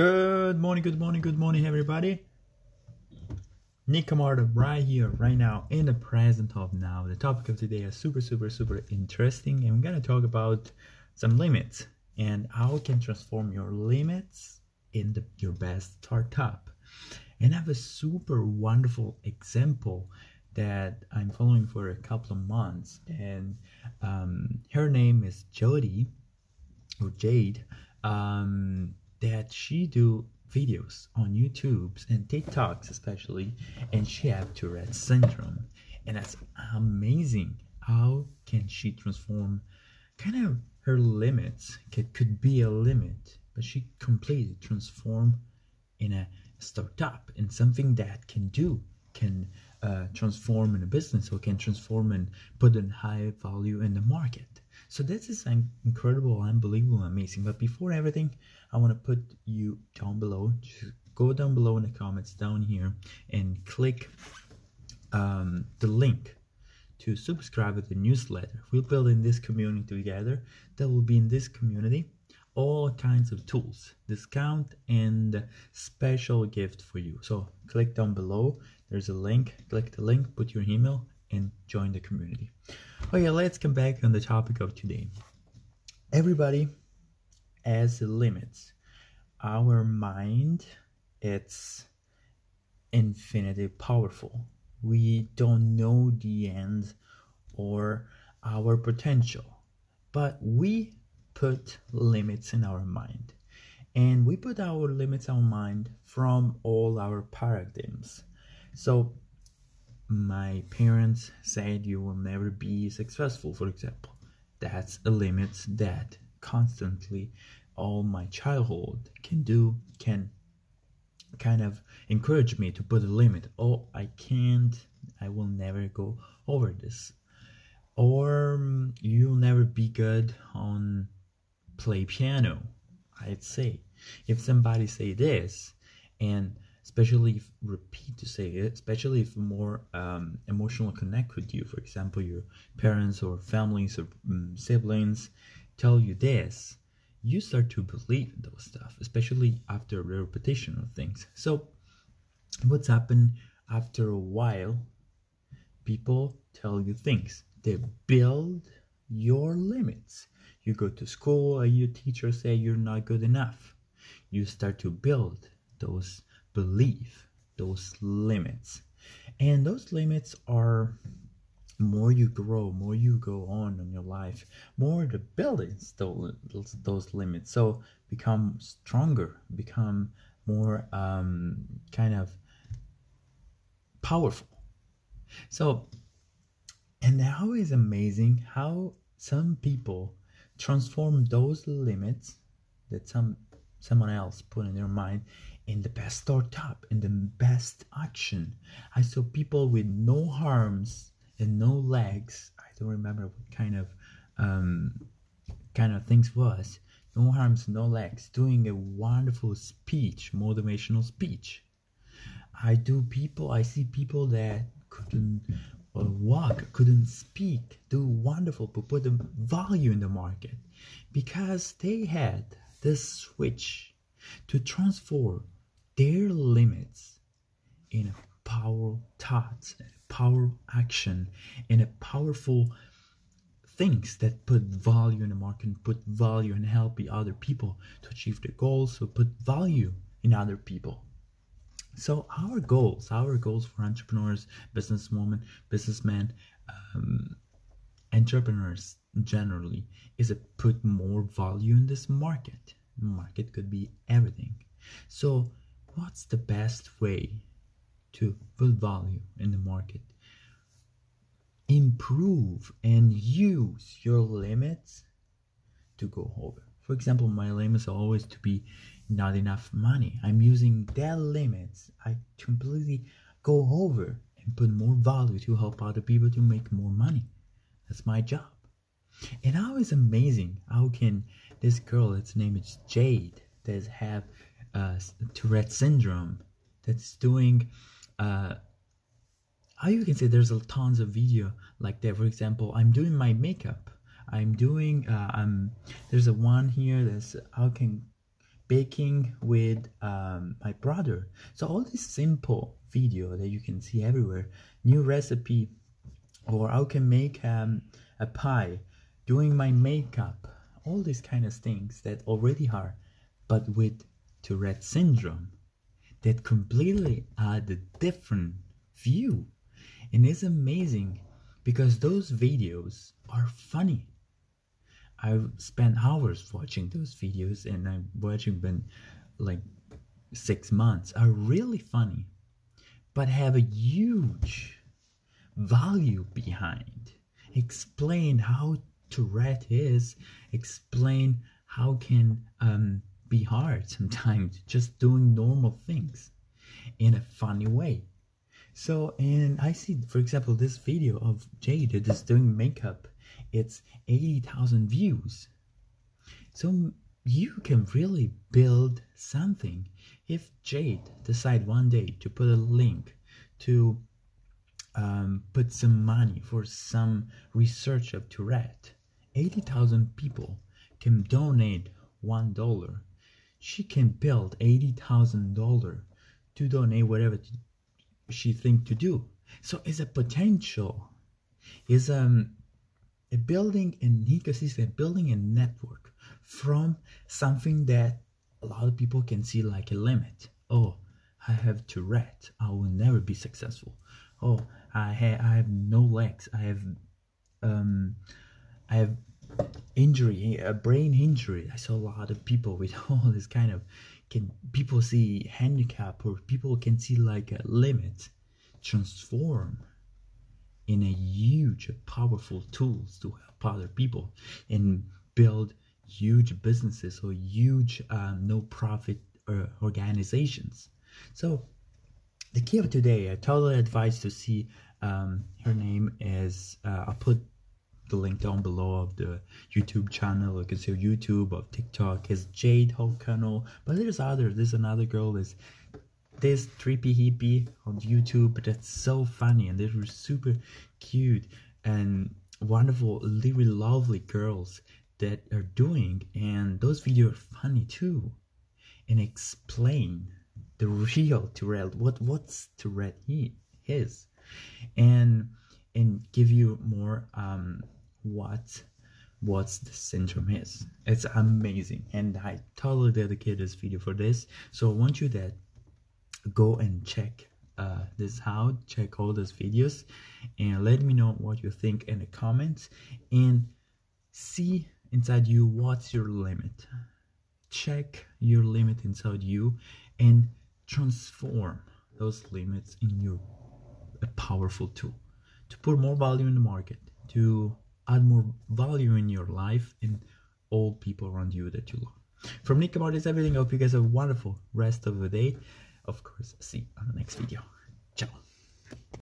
Good morning, good morning, good morning, everybody. Nick Camardo right here, right now, in the present of now. The topic of today is super, super, super interesting, and we're gonna talk about some limits and how you can transform your limits into your best startup. And I have a super wonderful example that I'm following for a couple of months, and um, her name is Jody or Jade. Um, that she do videos on YouTube's and TikToks especially, and she have Tourette syndrome, and that's amazing. How can she transform kind of her limits? Could could be a limit, but she completely transform in a startup in something that can do can uh, transform in a business or can transform and put in high value in the market. So this is incredible, unbelievable, amazing. But before everything, I want to put you down below. Just go down below in the comments down here and click um, the link to subscribe to the newsletter. We're building this community together. That will be in this community all kinds of tools, discount and special gift for you. So click down below. There's a link. Click the link, put your email, and join the community. Oh, okay, let's come back on the topic of today. Everybody has limits. Our mind, it's infinitely powerful. We don't know the end or our potential, but we put limits in our mind. And we put our limits on mind from all our paradigms. So my parents said you will never be successful, for example. That's a limit that constantly all my childhood can do, can kind of encourage me to put a limit. Oh, I can't, I will never go over this. Or um, you'll never be good on play piano, I'd say. If somebody say this and especially if repeat to say it, especially if more um, emotional connect with you. For example, your parents or families or um, siblings tell you this, you start to believe those stuff, especially after repetition of things. So, what's happened after a while? People tell you things. They build your limits. You go to school, and your teacher say you're not good enough. You start to build those believe those limits. And those limits are more you grow, more you go on in your life, more the buildings those, those limits. So become stronger, become more um, kind of powerful. So, and now is amazing how some people transform those limits that some someone else put in their mind in the best startup, in the best action. I saw people with no arms and no legs. I don't remember what kind of um, kind of things was. No arms, no legs, doing a wonderful speech, motivational speech. I do people. I see people that couldn't uh, walk, couldn't speak, do wonderful, but put the value in the market because they had this switch to transform their limits in a powerful thoughts, power action, in a powerful things that put value in the market, put value and help the other people to achieve their goals, so put value in other people. So our goals, our goals for entrepreneurs, businesswomen, businessmen, um, entrepreneurs generally, is to put more value in this market. Market could be everything. So what's the best way to put value in the market? Improve and use your limits to go over. For example, my limits are always to be not enough money. I'm using that limits. I completely go over and put more value to help other people to make more money. That's my job. And how is amazing how can this girl, its name is Jade, that have uh, Tourette syndrome that's doing uh, how you can say there's a tons of video like that for example i'm doing my makeup i'm doing uh, i'm there's a one here that's how can baking with um, my brother. So all this simple video that you can see everywhere, new recipe, or how can make um, a pie, doing my makeup, all these kind of things that already are, but with Tourette syndrome, that completely add a different view, and it's amazing because those videos are funny. I've spent hours watching those videos and I'm watching them like six months are really funny, but have a huge value behind. Explain how Tourette is, explain how can um, be hard sometimes just doing normal things in a funny way. So, and I see, for example, this video of Jade that is doing makeup. It's 80,000 views. So you can really build something. If Jade decide one day to put a link to um, put some money for some research of Tourette, 80,000 people can donate one dollar. She can build $80,000 to donate whatever she think to do. So it's a potential. Is um a building an ecosystem, building a network from something that a lot of people can see like a limit. Oh, I have Tourette. I will never be successful. Oh, I have I have no legs. I have um I have injury, a brain injury. I saw a lot of people with all this kind of can people see handicap or people can see like a limit transform in a huge powerful tools to help other people and build huge businesses or huge um, no profit uh, organizations so the key of today i totally advise to see um, her name is uh, i'll put the link down below of the YouTube channel. You can see YouTube of TikTok is Jade Hokano. But there's other. There's another girl. Is this trippy hippie on YouTube, that's so funny and they're super cute and wonderful, really lovely girls that are doing. And those videos are funny too, and explain the real Tourette. What what's Tourette he is, and and give you more um what what the syndrome is. It's amazing, and I totally dedicate this video for this. So I want you that go and check uh, this out, check all those videos, and let me know what you think in the comments, and see inside you what's your limit. Check your limit inside you, and transform those limits in your a powerful tool to put more value in the market to add more value in your life and all people around you that you love. From Nick about everything. I hope you guys have a wonderful rest of the day. Of course, see you on the next video. Ciao.